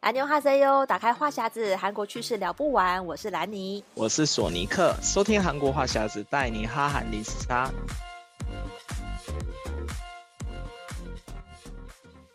安妞哈塞哟，打开话匣子，韩国趣事聊不完。我是兰妮，我是索尼克，收听韩国话匣子，带你哈韩零时差。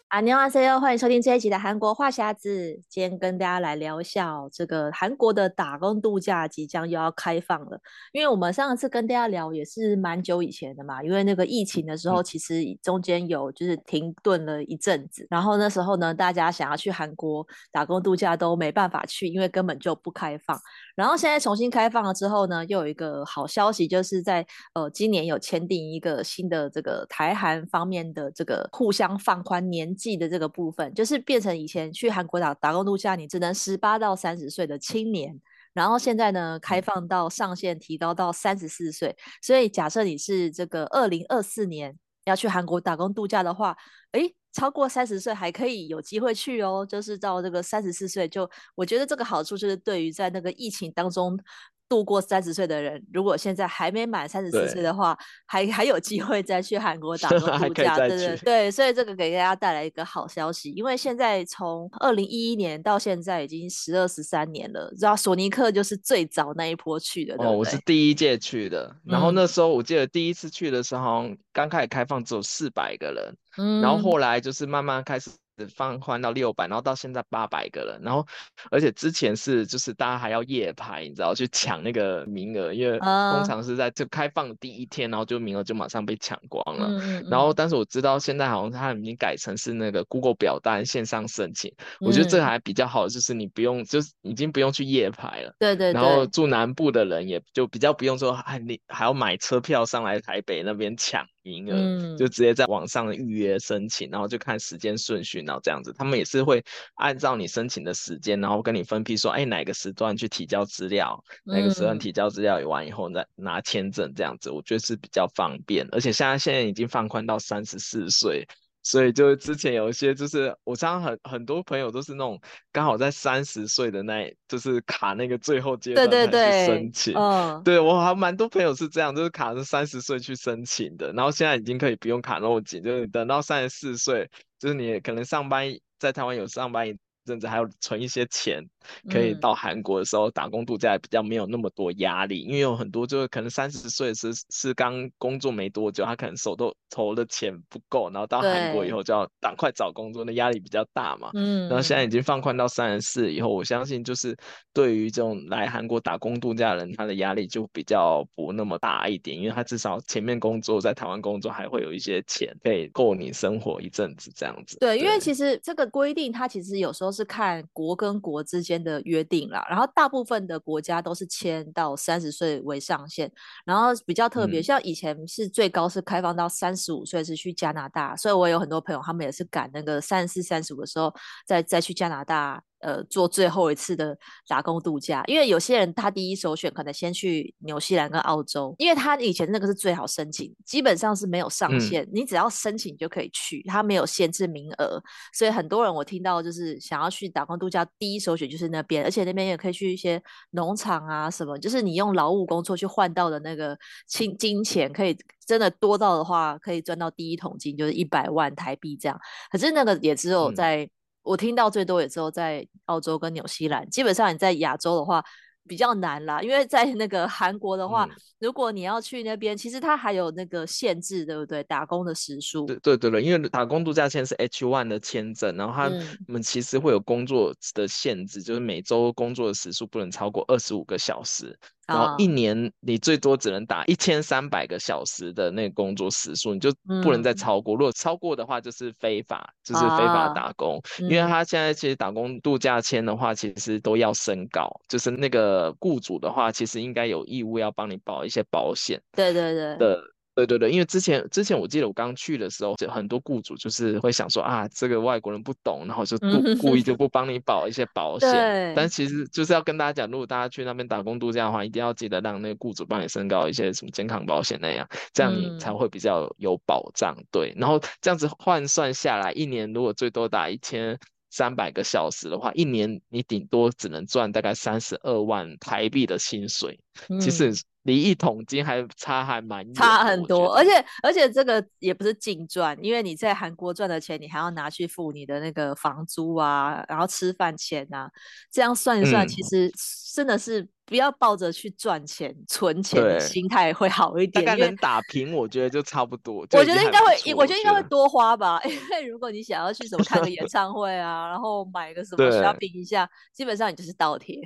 啊，你好，C.O. 欢迎收听这一集的韩国话匣子。今天跟大家来聊一下哦这个韩国的打工度假即将又要开放了。因为我们上一次跟大家聊也是蛮久以前的嘛，因为那个疫情的时候，其实中间有就是停顿了一阵子。然后那时候呢，大家想要去韩国打工度假都没办法去，因为根本就不开放。然后现在重新开放了之后呢，又有一个好消息，就是在呃今年有签订一个新的这个台韩方面的这个互相放宽年纪的这个部分，就是变成以前去韩国打打工度假，你只能十八到三十岁的青年，然后现在呢开放到上限提高到三十四岁，所以假设你是这个二零二四年要去韩国打工度假的话，诶，超过三十岁还可以有机会去哦，就是到这个三十四岁就，我觉得这个好处就是对于在那个疫情当中。度过三十岁的人，如果现在还没满三十四岁的话，还 还有机会再去韩国打工度假，对对对，所以这个给大家带来一个好消息，因为现在从二零一一年到现在已经十二十三年了，知道索尼克就是最早那一波去的，对对哦，我是第一届去的，然后那时候我记得第一次去的时候，刚开始开放只有四百个人，嗯，然后后来就是慢慢开始。放宽到六百，然后到现在八百个人，然后而且之前是就是大家还要夜排，你知道去抢那个名额，因为通常是在就开放第一天，然后就名额就马上被抢光了。嗯、然后但是我知道现在好像它已经改成是那个 Google 表单线上申请，嗯、我觉得这还比较好，就是你不用就是已经不用去夜排了。对对对。然后住南部的人也就比较不用说还你还要买车票上来台北那边抢。名额、嗯、就直接在网上预约申请，然后就看时间顺序，然后这样子，他们也是会按照你申请的时间，然后跟你分批说，哎，哪个时段去提交资料，哪个时段提交资料完以后再拿签证，这样子，我觉得是比较方便，而且现在现在已经放宽到三十四岁。所以就之前有一些，就是我常常很很多朋友都是那种刚好在三十岁的那，就是卡那个最后阶段才去申请。对对对，嗯，对我还蛮多朋友是这样，就是卡着三十岁去申请的，然后现在已经可以不用卡那么紧，就是等到三十四岁，就是你可能上班在台湾有上班一。甚至还要存一些钱，可以到韩国的时候打工度假，比较没有那么多压力。因为有很多就是可能三十岁是是刚工作没多久，他可能手头投的钱不够，然后到韩国以后就要赶快找工作，那压力比较大嘛。嗯，然后现在已经放宽到三十四以后，我相信就是对于这种来韩国打工度假的人，他的压力就比较不那么大一点，因为他至少前面工作在台湾工作还会有一些钱可以够你生活一阵子这样子。对，对，因为其实这个规定它其实有时候。是看国跟国之间的约定啦，然后大部分的国家都是签到三十岁为上限，然后比较特别，像以前是最高是开放到三十五岁是去加拿大，所以我有很多朋友他们也是赶那个三十四、三十五的时候再再去加拿大。呃，做最后一次的打工度假，因为有些人他第一首选可能先去纽西兰跟澳洲，因为他以前那个是最好申请，基本上是没有上限，嗯、你只要申请就可以去，他没有限制名额，所以很多人我听到就是想要去打工度假，第一首选就是那边，而且那边也可以去一些农场啊什么，就是你用劳务工作去换到的那个金金钱，可以真的多到的话，可以赚到第一桶金，就是一百万台币这样，可是那个也只有在。嗯我听到最多也只有在澳洲跟纽西兰，基本上你在亚洲的话比较难啦，因为在那个 韩国的话，嗯、如果你要去那边，其实它还有那个限制，对不对？打工的时数。对对对对，因为打工度假签是 H one 的签证，然后他们其实会有工作的限制，嗯、就是每周工作的时数不能超过二十五个小时。然后一年你最多只能打一千三百个小时的那个工作时数，你就不能再超过。嗯、如果超过的话，就是非法，就是非法打工。啊、因为他现在其实打工度假签的话，其实都要申告，就是那个雇主的话，其实应该有义务要帮你保一些保险。对对对。的。对对对，因为之前之前我记得我刚去的时候，就很多雇主就是会想说啊，这个外国人不懂，然后就故故意就不帮你保一些保险。对。但其实就是要跟大家讲，如果大家去那边打工度假的话，一定要记得让那个雇主帮你申告一些什么健康保险那样，这样你才会比较有保障。嗯、对。然后这样子换算下来，一年如果最多打一千三百个小时的话，一年你顶多只能赚大概三十二万台币的薪水。嗯、其实。离一桶金还差还蛮，差很多，而且而且这个也不是净赚，因为你在韩国赚的钱，你还要拿去付你的那个房租啊，然后吃饭钱啊，这样算一算，其实真的是。不要抱着去赚钱、存钱的心态会好一点。大概能打平，我觉得就差不多。我觉得应该会，我觉得应该会多花吧。因为如果你想要去什么 看个演唱会啊，然后买个什么 shopping 一下，基本上你就是倒贴。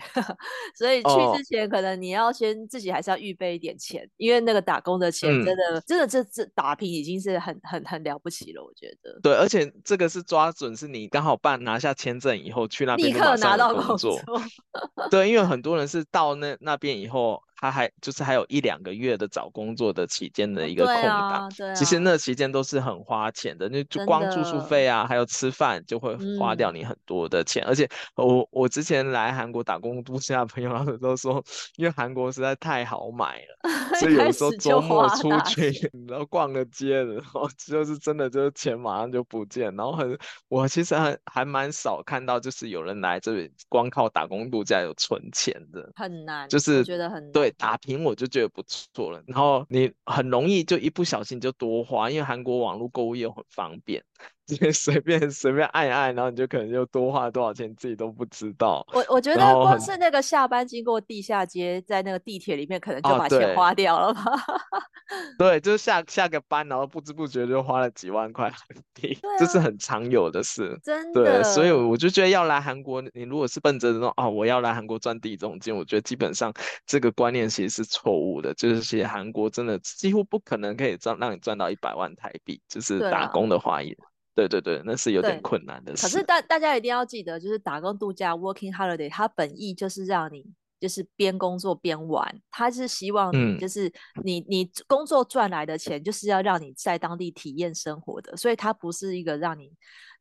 所以去之前，可能你要先自己还是要预备一点钱，哦、因为那个打工的钱真的、嗯、真的这这打平已经是很很很了不起了，我觉得。对，而且这个是抓准，是你刚好办拿下签证以后去那边立刻拿到工作。对，因为很多人是到那那边以后。他还就是还有一两个月的找工作的期间的一个空档，啊啊、其实那期间都是很花钱的，那就光住宿费啊，还有吃饭就会花掉你很多的钱。嗯、而且我我之前来韩国打工度假的朋友他们都说，因为韩国实在太好买了，所以有时候周末出去，然后逛个街，然后就是真的就是钱马上就不见。然后很我其实还还蛮少看到，就是有人来这里光靠打工度假有存钱的，很难，就是觉得很对。打平我就觉得不错了，然后你很容易就一不小心就多花，因为韩国网络购物又很方便。随便随便按一按，然后你就可能就多花多少钱，自己都不知道。我我觉得光是那个下班经过地下街，在那个地铁里面，可能就把钱花掉了吧。哦、对，对，就是下下个班，然后不知不觉就花了几万块韩币，这、啊、是很常有的事。真的。对，所以我就觉得要来韩国，你如果是奔着那种哦，我要来韩国赚第一桶金，我觉得基本上这个观念其实是错误的。就是其实韩国真的几乎不可能可以赚让你赚到一百万台币，就是打工的话也。对对对，那是有点困难的事。可是大大家一定要记得，就是打工度假 （working holiday），它本意就是让你就是边工作边玩。它是希望你就是你、嗯、你工作赚来的钱，就是要让你在当地体验生活的。所以它不是一个让你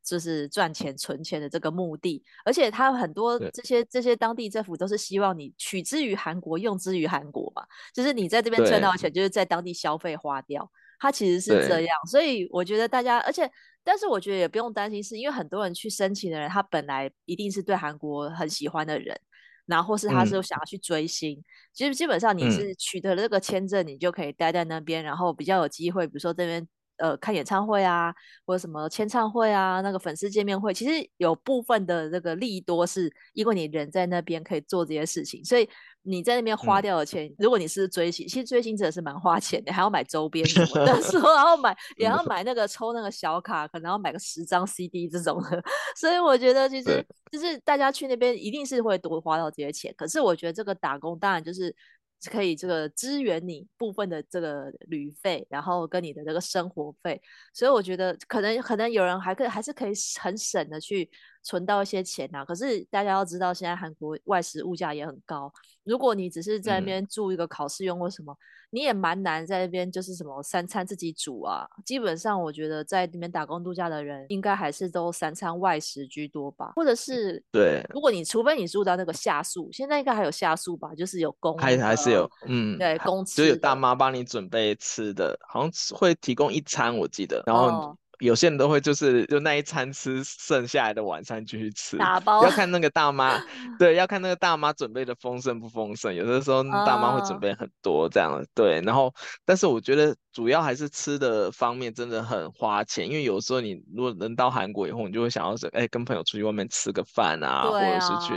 就是赚钱存钱的这个目的。而且它很多这些这些当地政府都是希望你取之于韩国，用之于韩国嘛。就是你在这边赚到的钱，就是在当地消费花掉。它其实是这样，所以我觉得大家，而且，但是我觉得也不用担心，是因为很多人去申请的人，他本来一定是对韩国很喜欢的人，然后或是他是想要去追星，其实、嗯、基本上你是取得了这个签证，你就可以待在那边，嗯、然后比较有机会，比如说这边呃看演唱会啊，或者什么签唱会啊，那个粉丝见面会，其实有部分的这个利多是因为你人在那边可以做这些事情，所以。你在那边花掉的钱，嗯、如果你是追星，其实追星真的是蛮花钱的，还要买周边什么的，然后买也要买那个抽那个小卡，可能要买个十张 CD 这种的。所以我觉得其实就是大家去那边一定是会多花到这些钱。可是我觉得这个打工当然就是可以这个支援你部分的这个旅费，然后跟你的这个生活费。所以我觉得可能可能有人还可以还是可以很省的去。存到一些钱呐、可是大家要知道，现在韩国外食物价也很高。如果你只是在那边住一个考试用或什么，嗯、你也蛮难在那边就是什么三餐自己煮啊。基本上，我觉得在那边打工度假的人，应该还是都三餐外食居多吧。或者是对，如果你除非你住到那个下宿，现在应该还有下宿吧，就是有公还还是有嗯对公就有大妈帮你准备吃的，好像会提供一餐，我记得，然后。哦有些人都会就是就那一餐吃剩下来的晚餐继续吃，打包要看那个大妈，对，要看那个大妈准备的丰盛不丰盛。有的时候大妈会准备很多这样，对。然后，但是我觉得主要还是吃的方面真的很花钱，因为有时候你如果能到韩国以后，你就会想要说，哎，跟朋友出去外面吃个饭啊，或者是去。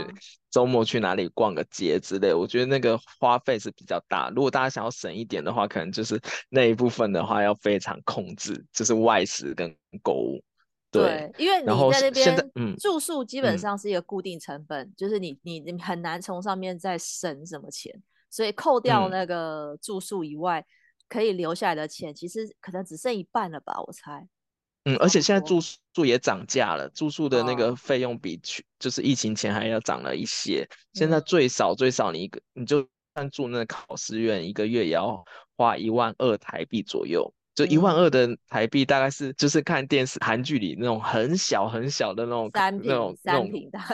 周末去哪里逛个街之类，我觉得那个花费是比较大。如果大家想要省一点的话，可能就是那一部分的话要非常控制，就是外食跟购物。对，对，因为你在那边，嗯，住宿基本上是一个固定成本，嗯、就是你你你很难从上面再省什么钱。所以扣掉那个住宿以外，嗯、可以留下来的钱，其实可能只剩一半了吧，我猜。嗯，而且现在住宿也涨价了，住宿的那个费用比去就是疫情前还要涨了一些。哦、现在最少最少你一个你就算住那个考试院，一个月也要花一万二台币左右。就一万二的台币，大概是就是看电视韩剧里那种很小很小的那种三那种那种，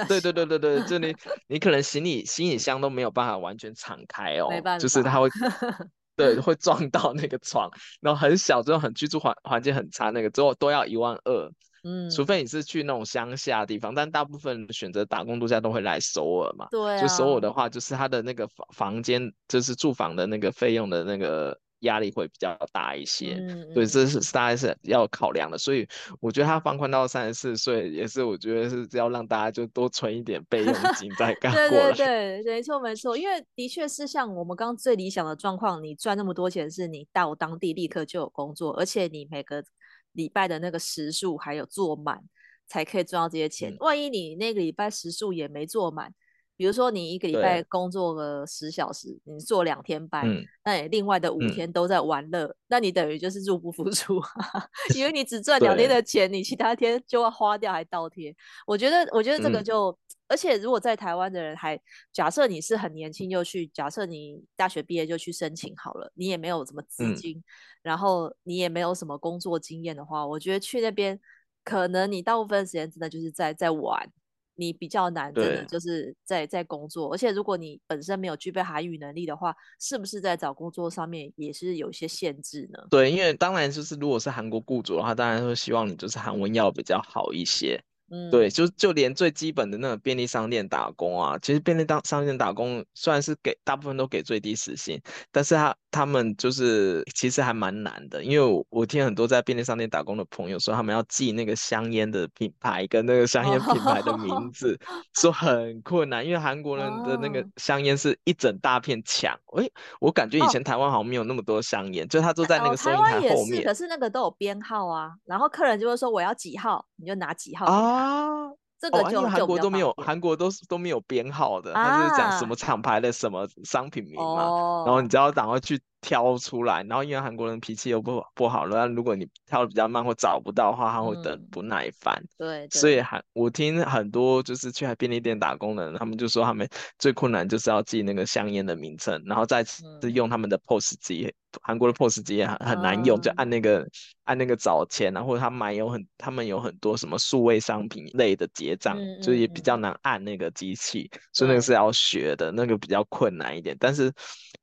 对对对对对，就 你你可能行李行李箱都没有办法完全敞开哦，没办法，就是它会 对会撞到那个床，然后很小这种很居住环环境很差那个，之后都要一万二，嗯，除非你是去那种乡下地方，但大部分选择打工度假都会来首尔嘛，对啊，就首尔的话，就是它的那个房房间就是住房的那个费用的那个。压力会比较大一些，嗯，对，这是大概是要考量的，所以我觉得他放宽到三十四岁，也是我觉得是要让大家就多存一点备用金再 干过来。对对对，没错没错，因为的确是像我们刚刚最理想的状况，你赚那么多钱，是你到当地立刻就有工作，而且你每个礼拜的那个时数还有做满，才可以赚到这些钱。嗯，万一你那个礼拜时数也没做满。比如说你一个礼拜工作个十小时，你做两天班，嗯，那你另外的五天都在玩乐，嗯，那你等于就是入不敷出，因为你只赚两天的钱，你其他天就要花掉还倒贴。我觉得，我觉得这个就，嗯，而且如果在台湾的人还假设你是很年轻就去，假设你大学毕业就去申请好了，你也没有什么资金，嗯，然后你也没有什么工作经验的话，我觉得去那边可能你大部分时间真的就是在在玩。你比较难，真的就是在在工作，而且如果你本身没有具备韩语能力的话，是不是在找工作上面也是有一些限制呢？对，因为当然就是如果是韩国雇主的话，当然会希望你就是韩文要比较好一些。嗯，对，就就连最基本的那种便利商店打工啊，其实便利当商店打工虽然是给大部分都给最低时薪，但是他他们就是其实还蛮难的，因为我我听很多在便利商店打工的朋友说，他们要记那个香烟的品牌跟那个香烟品牌的名字，哦、说很困难，因为韩国人的那个香烟是一整大片墙，哎、哦，我感觉以前台湾好像没有那么多香烟，哦、就他坐在那个收银台后面，可是那个都有编号啊，然后客人就会说我要几号，你就拿几号啊。啊，这个就、哦、韩国都没有，韩国都是都没有编号的，他、啊、就是讲什么厂牌的什么商品名嘛，哦、然后你只要赶快去。挑出来，然后因为韩国人脾气又不不好，然后如果你挑的比较慢或找不到的话，他会等不耐烦。嗯、对，对，所以韩我听很多就是去便利店打工的人，他们就说他们 最困难就是要记那个香烟的名称，然后再次用他们的 POS 机，嗯、韩国的 POS 机也很很难用，嗯、就按那个按那个找钱，然后他买有很他们有很多什么数位商品类的结账，嗯、就也比较难按那个机器，嗯、所以那个是要学的，那个比较困难一点。但是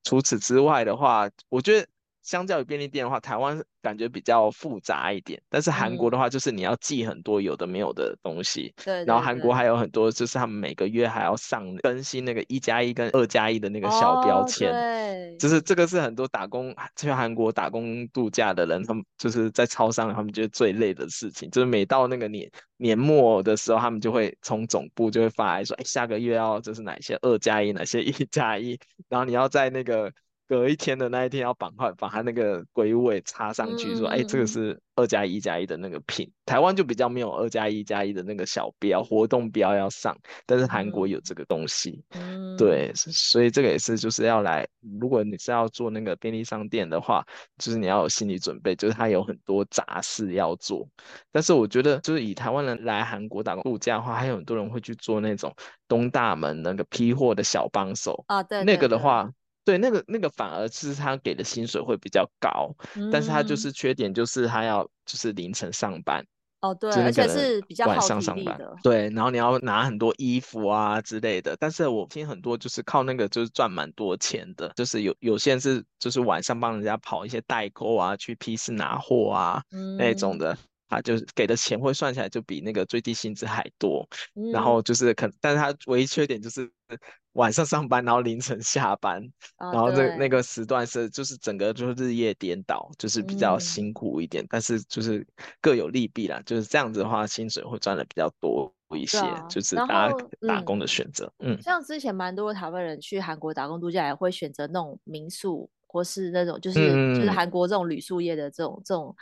除此之外的话，我觉得相较于便利店的话，台湾感觉比较复杂一点。但是韩国的话，就是你要记很多有的没有的东西。对。然后韩国还有很多，就是他们每个月还要上更新那个一加一跟二加一的那个小标签。对。就是这个是很多打工去韩国打工度假的人，他们就是在超商，他们觉得最累的事情，就是每到那个年年末的时候，他们就会从总部就会发来说，哎，下个月要就是哪些二加一，哪些一加一，然后你要在那个。隔一天的那一天要赶快把它那个归位插上去，说，哎、嗯欸，这个是二加一加一的那个品。台湾就比较没有二加一加一的那个小标活动标要上，但是韩国有这个东西。嗯，对，所以这个也是就是要来，如果你是要做那个便利商店的话，就是你要有心理准备，就是它有很多杂事要做。但是我觉得，就是以台湾人来韩国打工度假的话，还有很多人会去做那种东大门那个批货的小帮手啊，对，那个的话。对，那个那个反而是他给的薪水会比较高，嗯、但是他就是缺点就是他要就是凌晨上班哦，对，而且是比较晚上上班，对，然后你要拿很多衣服啊之类的。但是我听很多就是靠那个就是赚蛮多钱的，就是有有些人是就是晚上帮人家跑一些代购啊，去批次拿货啊、嗯、那种的，他就是给的钱会算起来就比那个最低薪资还多，嗯、然后就是可，但是他唯一缺点就是。晚上上班，然后凌晨下班，啊、然后那那个时段是就是整个就是日夜颠倒，就是比较辛苦一点，嗯、但是就是各有利弊啦。就是这样子的话，薪水会赚的比较多一些，啊、就是大家打工的选择。嗯，嗯像之前蛮多台湾人去韩国打工度假，也会选择那种民宿，或是那种就是、嗯、就是韩国这种旅宿业的这种这种，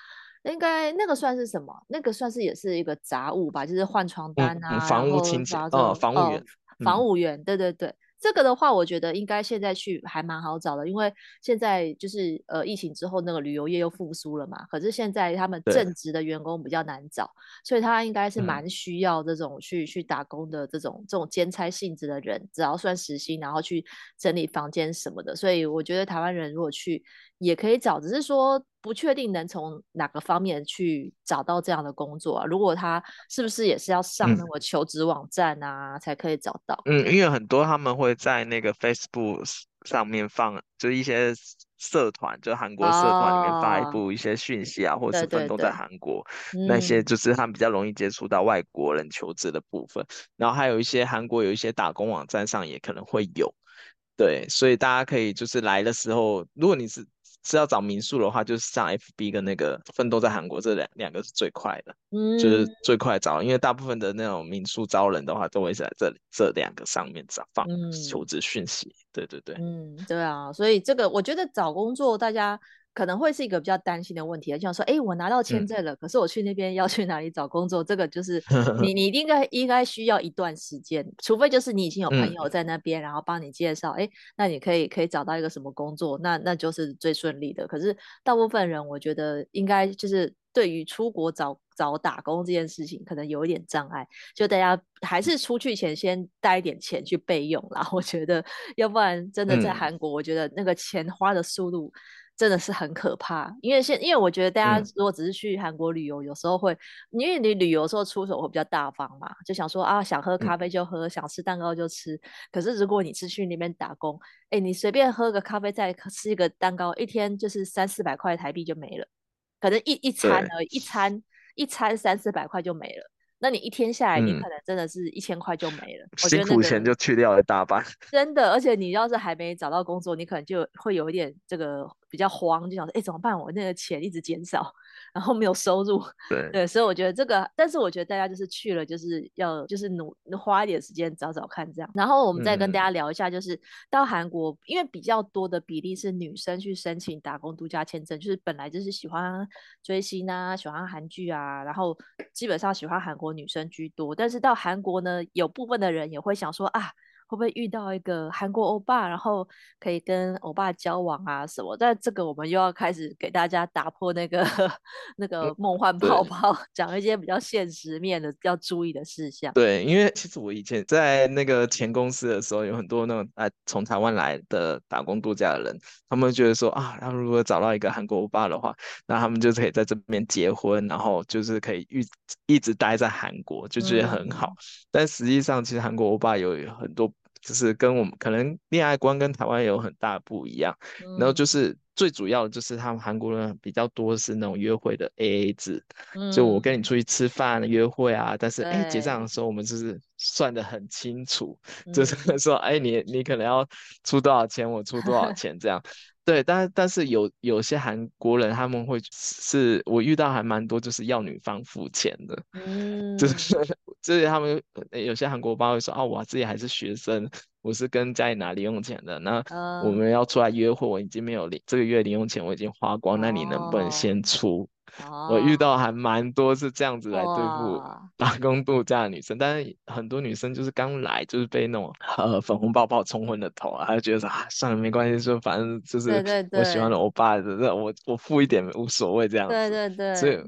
应该那个算是什么？那个算是也是一个杂物吧，就是换床单啊，嗯、房屋清洁哦，房务员，房务员，对对对。这个的话，我觉得应该现在去还蛮好找的，因为现在就是呃疫情之后那个旅游业又复苏了嘛。可是现在他们正职的员工比较难找，所以他应该是蛮需要这种去、嗯、去打工的这种这种兼差性质的人，只要算时薪，然后去整理房间什么的。所以我觉得台湾人如果去也可以找，只是说不确定能从哪个方面去找到这样的工作啊。如果他是不是也是要上那个求职网站啊、嗯、才可以找到？嗯，因为很多他们会。在那个 Facebook 上面放，就是一些社团，就韩国社团里面发一部一些讯息啊，哦、或者是奋斗在韩国对对对，那些就是他们比较容易接触到外国人求职的部分。嗯、然后还有一些韩国有一些打工网站上也可能会有，对，所以大家可以就是来的时候，如果你是。是要找民宿的话，就是上 FB 跟那个奋斗在韩国这两两个是最快的，嗯，就是最快找，因为大部分的那种民宿招人的话，都会在这里这两个上面找放求职讯息，嗯，对对对，嗯，对啊，所以这个我觉得找工作大家。可能会是一个比较担心的问题，就像说，哎，我拿到签证了，嗯，可是我去那边要去哪里找工作？这个就是 你，你应该应该需要一段时间，除非就是你已经有朋友在那边，嗯，然后帮你介绍，哎，那你可以可以找到一个什么工作，那那就是最顺利的。可是大部分人，我觉得应该就是对于出国找找打工这件事情，可能有一点障碍，就大家还是出去前先带一点钱去备用啦。我觉得，要不然真的在韩国，嗯，我觉得那个钱花的速度。真的是很可怕，因为现因为我觉得大家如果只是去韩国旅游，嗯，有时候会，因为你旅游的时候出手会比较大方嘛，就想说啊，想喝咖啡就喝，嗯，想吃蛋糕就吃。可是如果你是去那边打工，哎，你随便喝个咖啡再吃一个蛋糕，一天就是三四百块台币就没了，可能一一餐而已，一餐一餐三四百块就没了。那你一天下来，你可能真的是一千块就没了，嗯，辛苦钱就去掉一大半。真的，而且你要是还没找到工作，你可能就会有一点这个比较慌，就想说，哎，怎么办？我那个钱一直减少。然后没有收入，对对，所以我觉得这个，但是我觉得大家就是去了，就是要就是努花一点时间找找看这样。然后我们再跟大家聊一下，就是、嗯、到韩国，因为比较多的比例是女生去申请打工度假签证，就是本来就是喜欢追星啊，喜欢韩剧啊，然后基本上喜欢韩国女生居多。但是到韩国呢，有部分的人也会想说啊。会不会遇到一个韩国欧巴，然后可以跟欧巴交往啊什么？但这个我们又要开始给大家打破那个 那个梦幻泡泡，讲一些比较现实面的要注意的事项。对，因为其实我以前在那个前公司的时候，有很多那种啊从台湾来的打工度假的人，他们觉得说啊，他们如果找到一个韩国欧巴的话，那他们就可以在这边结婚，然后就是可以一一直待在韩国，就觉得很好。嗯、但实际上，其实韩国欧巴有很多。就是跟我们可能恋爱观跟台湾有很大不一样，嗯，然后就是最主要的就是他们韩国人比较多是那种约会的 AA 制，嗯，就我跟你出去吃饭约会啊，但是哎结账的时候我们就是算的很清楚，就是 说哎你你可能要出多少钱，我出多少钱这样。对，但但是有有些韩国人他们会是我遇到还蛮多，就是要女方付钱的，嗯，就是就是他们有些韩国爸会说，啊，我自己还是学生，我是跟家里拿零用钱的，那我们要出来约会，我已经没有零这个月零用钱我已经花光，那你能不能先出？Oh, 我遇到还蛮多是这样子来对付打工度假的女生，但是很多女生就是刚来就是被那种呃粉红泡泡冲昏了头啊，她就觉得说啊算了没关系，说反正就是我喜欢的欧巴我我付一点无所谓这样子，对对对，所以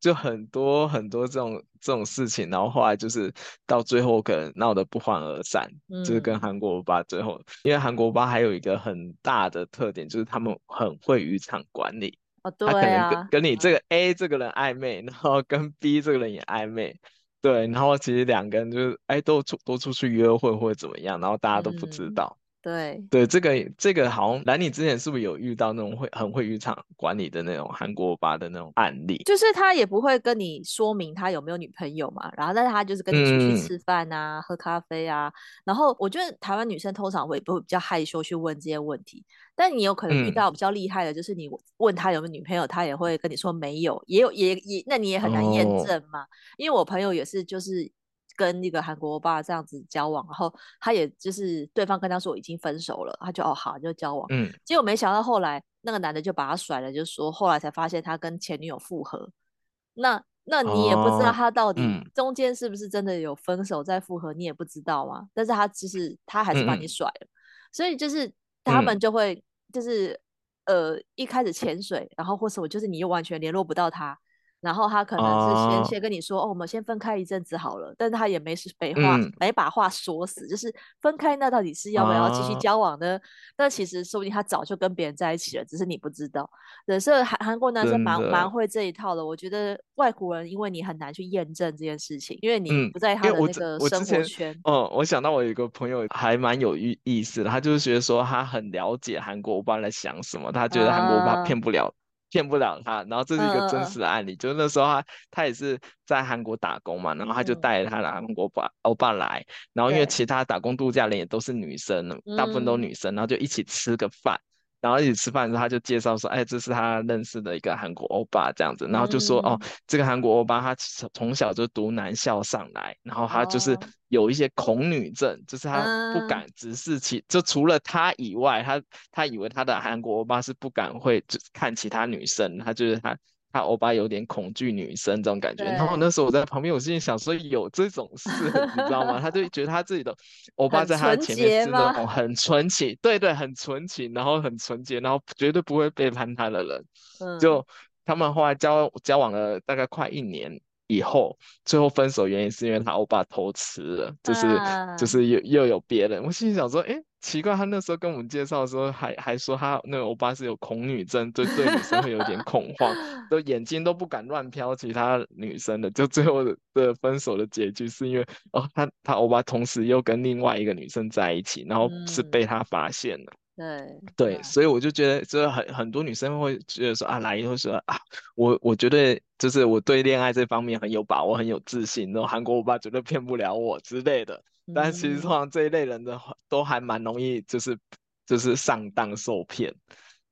就很多很多这种这种事情，然后后来就是到最后可能闹得不欢而散，嗯、就是跟韩国欧巴最后，因为韩国欧巴还有一个很大的特点就是他们很会渔场管理。哦，对啊，他可能跟跟你这个 A 这个人暧昧，然后跟 B 这个人也暧昧，对，然后其实两个人就是哎都出都出去约会或者怎么样，然后大家都不知道。嗯对对，这个这个好像兰你之前是不是有遇到那种会很会渔场管理的那种韩国吧的那种案例？就是他也不会跟你说明他有没有女朋友嘛，然后但是他就是跟你出去吃饭啊、嗯、喝咖啡啊。然后我觉得台湾女生通常会不会比较害羞去问这些问题，但你有可能遇到比较厉害的，就是你问他有没有女朋友，他也会跟你说没有，也有也也，那你也很难验证嘛、哦。因为我朋友也是就是。跟那个韩国欧巴这样子交往，然后他也就是对方跟他说已经分手了，他就哦好就交往，嗯，结果没想到后来那个男的就把他甩了，就说后来才发现他跟前女友复合，那那你也不知道他到底中间是不是真的有分手再复合，你也不知道嘛。但是他其实他还是把你甩了，所以就是他们就会就是呃一开始潜水，然后或是我就是你又完全联络不到他。然后他可能是先先跟你说，哦，我们先分开一阵子好了，但是他也没是没话，嗯、没把话说死，就是分开那到底是要不要继续交往呢？那、啊、其实说不定他早就跟别人在一起了，只是你不知道。对，所以韩韩国男生蛮蛮会这一套的。我觉得外国人因为你很难去验证这件事情，因为你不在他的那个生活圈。哦、嗯，我想到我有一个朋友还蛮有意意思的，他就是觉得说他很了解韩国欧巴在想什么，他觉得韩国欧巴骗不了。啊骗不了他，然后这是一个真实的案例，呃、就是那时候他他也是在韩国打工嘛，然后他就带着他的韩国爸欧巴来，然后因为其他打工度假人也都是女生，大部分都女生，然后就一起吃个饭。然后一起吃饭的时候，他就介绍说：“哎，这是他认识的一个韩国欧巴，这样子。”然后就说：“嗯、哦，这个韩国欧巴他从小就读男校上来，然后他就是有一些恐女症，哦、就是他不敢直视其，嗯、就除了他以外，他他以为他的韩国欧巴是不敢会就看其他女生，他就是他。”他欧巴有点恐惧女生这种感觉，然后那时候我在旁边，我心里想说有这种事，你知道吗？他就觉得他自己的欧巴在他前面是那种很纯情，对对，很纯情，然后很纯洁，然后绝对不会背叛他的人。嗯、就他们后来交交往了大概快一年以后，最后分手原因是因为他欧巴偷吃了，就是、啊、就是又又有别人。我心里想说，哎。奇怪，他那时候跟我们介绍的时候还，还还说他那个欧巴是有恐女症，对对女生会有点恐慌，都眼睛都不敢乱瞟其他女生的。就最后的的分手的结局是因为哦，他他欧巴同时又跟另外一个女生在一起，然后是被他发现了。嗯、对对，所以我就觉得，就是很很多女生会觉得说啊，来以后说啊，我我觉得就是我对恋爱这方面很有把握，很有自信，然后韩国欧巴绝对骗不了我之类的。但其实通常这一类人的话都还蛮容易，就是就是上当受骗，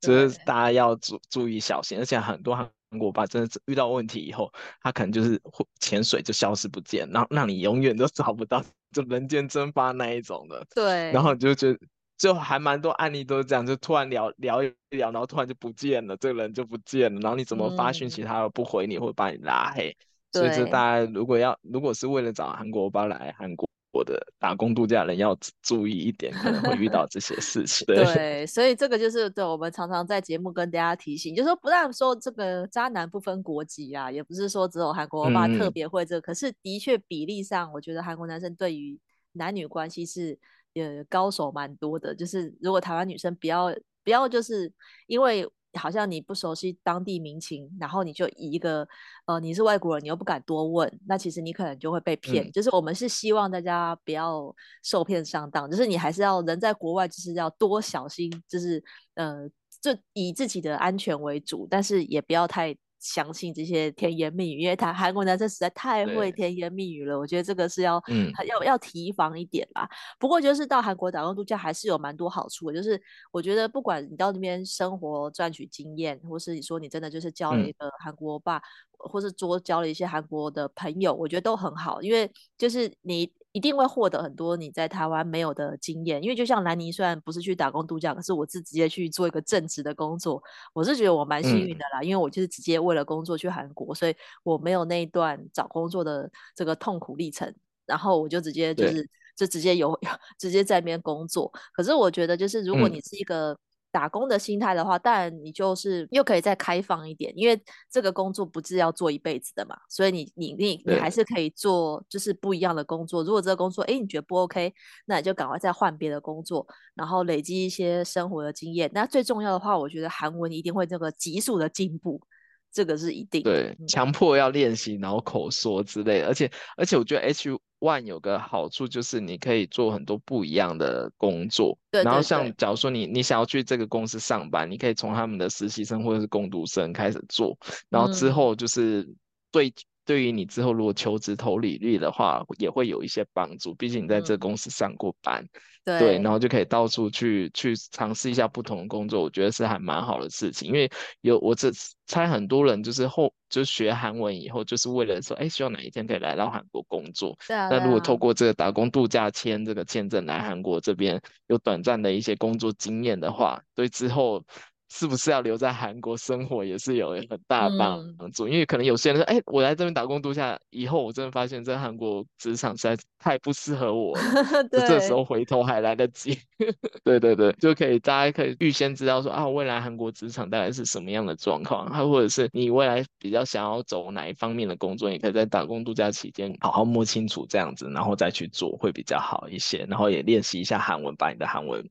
就是大家要注注意小心。而且很多韩国欧巴真的遇到问题以后，他可能就是潜水就消失不见，然后让你永远都找不到，就人间蒸发那一种的。对。然后你就觉得，就还蛮多案例都是这样，就突然聊聊一聊，然后突然就不见了，这个人就不见了，然后你怎么发讯息他又不回你，或者把你拉黑。所以，就大家如果要，如果是为了找韩国欧巴来韩国。我的打工度假人要注意一点，可能会遇到这些事情。对，对，所以这个就是对我们常常在节目跟大家提醒，就是说不但说这个渣男不分国籍啊，也不是说只有韩国欧巴特别会这个，嗯、可是的确比例上，我觉得韩国男生对于男女关系是呃高手蛮多的。就是如果台湾女生不要不要就是因为。好像你不熟悉当地民情，然后你就以一个呃你是外国人，你又不敢多问，那其实你可能就会被骗。嗯、就是我们是希望大家不要受骗上当，就是你还是要人在国外，就是要多小心，就是呃就以自己的安全为主，但是也不要太。相信这些甜言蜜语，因为他韩国男生实在太会甜言蜜语了，我觉得这个是要、嗯、要要提防一点啦。不过就是到韩国打工度假还是有蛮多好处的，就是我觉得不管你到那边生活赚取经验，或是你说你真的就是交了一个韩国欧巴，嗯、或是多交了一些韩国的朋友，我觉得都很好，因为就是你。一定会获得很多你在台湾没有的经验，因为就像兰尼，虽然不是去打工度假，可是我是直接去做一个正职的工作，我是觉得我蛮幸运的啦，嗯、因为我就是直接为了工作去韩国，所以我没有那一段找工作的这个痛苦历程，然后我就直接就是对就直接有 直接在那边工作。可是我觉得就是如果你是一个、嗯。打工的心态的话，当然你就是又可以再开放一点，因为这个工作不是要做一辈子的嘛，所以你你你你还是可以做就是不一样的工作。如果这个工作哎你觉得不 OK，那你就赶快再换别的工作，然后累积一些生活的经验。那最重要的话，我觉得韩文一定会这个急速的进步。这个是一定对，强迫要练习，然后口说之类的，而且而且我觉得 H one 有个好处就是你可以做很多不一样的工作，对对对，然后像假如说你你想要去这个公司上班，你可以从他们的实习生或者是工读生开始做，然后之后就是对。嗯对于你之后如果求职投履历的话，也会有一些帮助。毕竟你在这公司上过班，嗯、对，对，然后就可以到处去去尝试一下不同的工作，我觉得是还蛮好的事情。因为有我这猜很多人就是后就学韩文以后，就是为了说，哎，希望哪一天可以来到韩国工作。对啊。那如果透过这个打工度假签这个签证来韩国这边有短暂的一些工作经验的话，对之后。是不是要留在韩国生活，也是有很大的帮助。嗯、因为可能有些人说，哎、欸，我来这边打工度假以后，我真的发现，在韩国职场实在太不适合我 这时候回头还来得及。对对对，就可以大家可以预先知道说啊，未来韩国职场大概是什么样的状况，还或者是你未来比较想要走哪一方面的工作，你可以在打工度假期间好好摸清楚这样子，然后再去做会比较好一些。然后也练习一下韩文，把你的韩文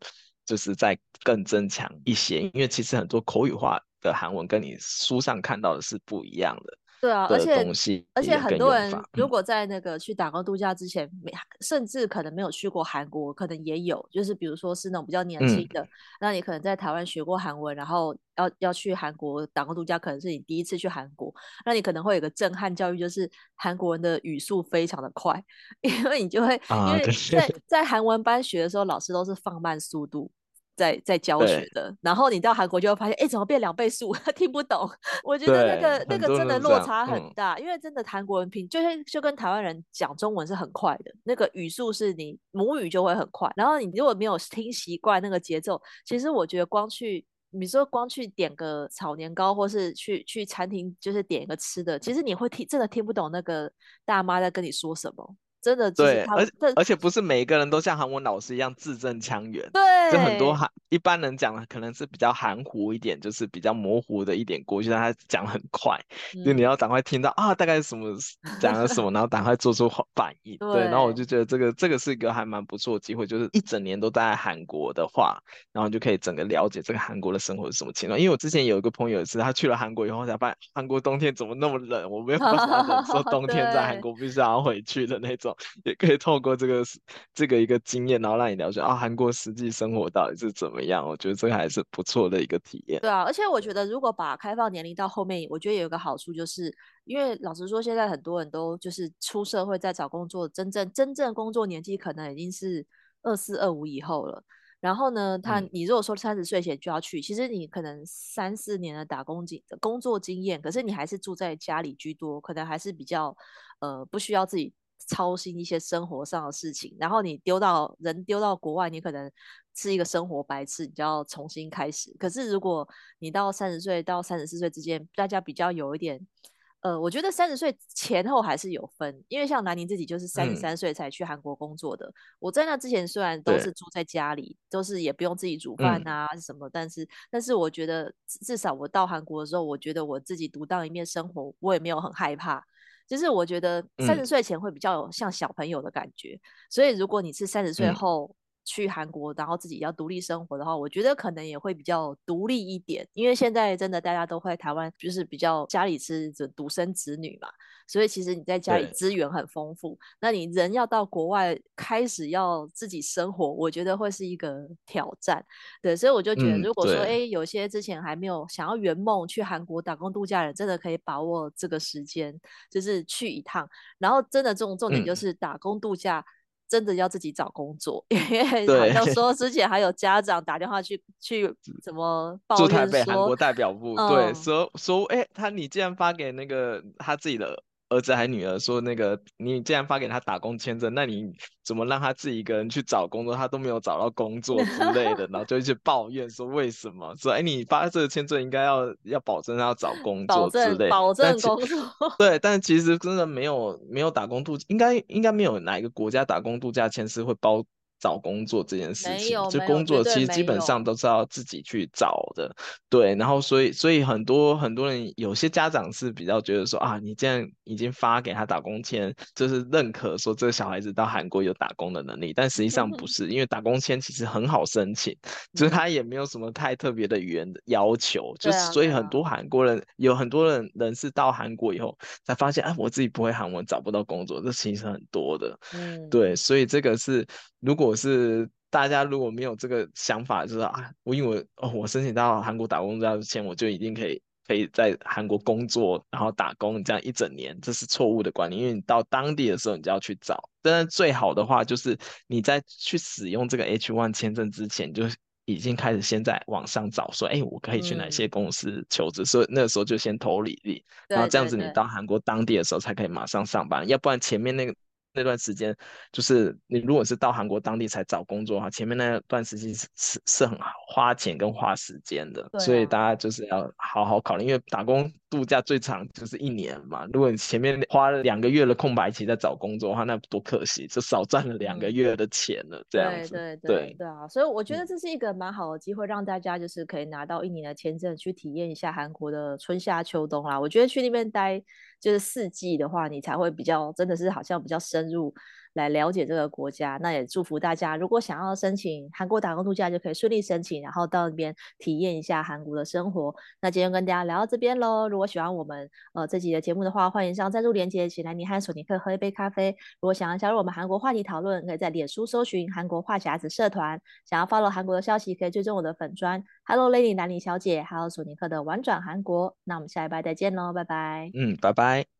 就是再更增强一些，因为其实很多口语化的韩文跟你书上看到的是不一样的。对啊，而且而且很多人如果在那个去打工度假之前，没、嗯、甚至可能没有去过韩国，可能也有，就是比如说是那种比较年轻的，嗯、那你可能在台湾学过韩文，然后要要去韩国打工度假，可能是你第一次去韩国，那你可能会有个震撼教育，就是韩国人的语速非常的快，因为你就会、啊、因为在在韩文班学的时候，老师都是放慢速度。在在教学的，然后你到韩国就会发现，哎，怎么变两倍速？听不懂。我觉得那个那个真的落差很大，嗯、因为真的韩国人拼，就是就跟台湾人讲中文是很快的，那个语速是你母语就会很快。然后你如果没有听习惯那个节奏，其实我觉得光去，你说光去点个炒年糕，或是去去餐厅就是点一个吃的，其实你会听真的听不懂那个大妈在跟你说什么。真的对，而而且不是每一个人都像韩文老师一样字正腔圆，对，就很多韩一般人讲的可能是比较含糊一点，就是比较模糊的一点过去，但他讲很快，嗯、就你要赶快听到啊，大概是什么讲了什么，然后赶快做出反应。对，对，然后我就觉得这个这个是一个还蛮不错的机会，就是一整年都待在韩国的话，然后就可以整个了解这个韩国的生活是什么情况。因为我之前有一个朋友是，他去了韩国以后才发现韩国冬天怎么那么冷，我没有办法忍受 冬天在韩国必须要回去的那种。也可以透过这个这个一个经验，然后让你了解啊，韩国实际生活到底是怎么样。我觉得这个还是不错的一个体验。对啊，而且我觉得如果把开放年龄到后面，我觉得有一个好处，就是因为老实说，现在很多人都就是出社会在找工作，真正真正工作年纪可能已经是二四二五以后了。然后呢，他你如果说三十岁前就要去，嗯、其实你可能三四年的打工经工作经验，可是你还是住在家里居多，可能还是比较呃不需要自己。操心一些生活上的事情，然后你丢到人丢到国外，你可能是一个生活白痴，你就要重新开始。可是如果你到三十岁到三十四岁之间，大家比较有一点，呃，我觉得三十岁前后还是有分，因为像南宁自己就是三十三岁才去韩国工作的。嗯、我在那之前虽然都是住在家里，都是也不用自己煮饭啊什么，嗯、但是但是我觉得至少我到韩国的时候，我觉得我自己独当一面生活，我也没有很害怕。就是我觉得三十岁前会比较像小朋友的感觉，嗯、所以如果你是三十岁后去韩国，嗯、然后自己要独立生活的话，我觉得可能也会比较独立一点。因为现在真的大家都会台湾，就是比较家里是独生子女嘛。所以其实你在家里资源很丰富，那你人要到国外开始要自己生活，我觉得会是一个挑战。对，所以我就觉得，如果说哎、嗯，有些之前还没有想要圆梦去韩国打工度假的人，真的可以把握这个时间，就是去一趟。然后真的这种重点就是打工度假真的要自己找工作，嗯、因为好像 说之前还有家长打电话去去怎么报怨说，驻台北韩国代表部，嗯、对，说说哎，他你既然发给那个他自己的。儿子还女儿说：“那个，你既然发给他打工签证，那你怎么让他自己一个人去找工作？他都没有找到工作之类的，然后就一直抱怨说为什么？说哎，你发这个签证应该要要保证他要找工作之类的，保证工作。对，但其实真的没有没有打工度，应该应该没有哪一个国家打工度假签是会包。”找工作这件事情，就工作其实基本上都是要自己去找的，对。然后所以所以很多很多人，有些家长是比较觉得说啊，你既然已经发给他打工签，就是认可说这个小孩子到韩国有打工的能力，但实际上不 是，因为打工签其实很好申请，就是他也没有什么太特别的语言的要求，就是所以很多韩国人有很多人人是到韩国以后才发现，哎，我自己不会韩文找不到工作，这其实很多的，嗯，对，所以这个是。如果是大家如果没有这个想法，就是啊，我因为哦，我申请到韩国打工度假签，我就一定可以可以在韩国工作，然后打工这样一整年，这是错误的观念。因为你到当地的时候，你就要去找。当然，最好的话就是你在去使用这个 H1 签证之前，就已经开始先在网上找，说，哎，我可以去哪些公司求职，嗯、所以那个时候就先投履历，然后这样子你到韩国当地的时候才可以马上上班，要不然前面那个。那段时间，就是你如果是到韩国当地才找工作的话，前面那段时间是是是很花钱跟花时间的，啊、所以大家就是要好好考虑，因为打工度假最长就是一年嘛。如果你前面花了两个月的空白期在找工作的话，那多可惜，就少赚了两个月的钱了。嗯、这样子，对对对对啊！所以我觉得这是一个蛮好的机会，让大家就是可以拿到一年的签证，去体验一下韩国的春夏秋冬啦。我觉得去那边待。就是四季的话，你才会比较真的是好像比较深入来了解这个国家。那也祝福大家，如果想要申请韩国打工度假，就可以顺利申请，然后到那边体验一下韩国的生活。那今天跟大家聊到这边喽。如果喜欢我们呃这集的节目的话，欢迎上赞助连接，请来你和索尼克喝一杯咖啡。如果想要加入我们韩国话题讨论，可以在脸书搜寻韩国话匣子社团。想要 follow 韩国的消息，可以追踪我的粉专。Hello Lady 南妮小姐，还有索尼克的玩转韩国，那我们下礼拜再见喽，拜拜。嗯，拜拜。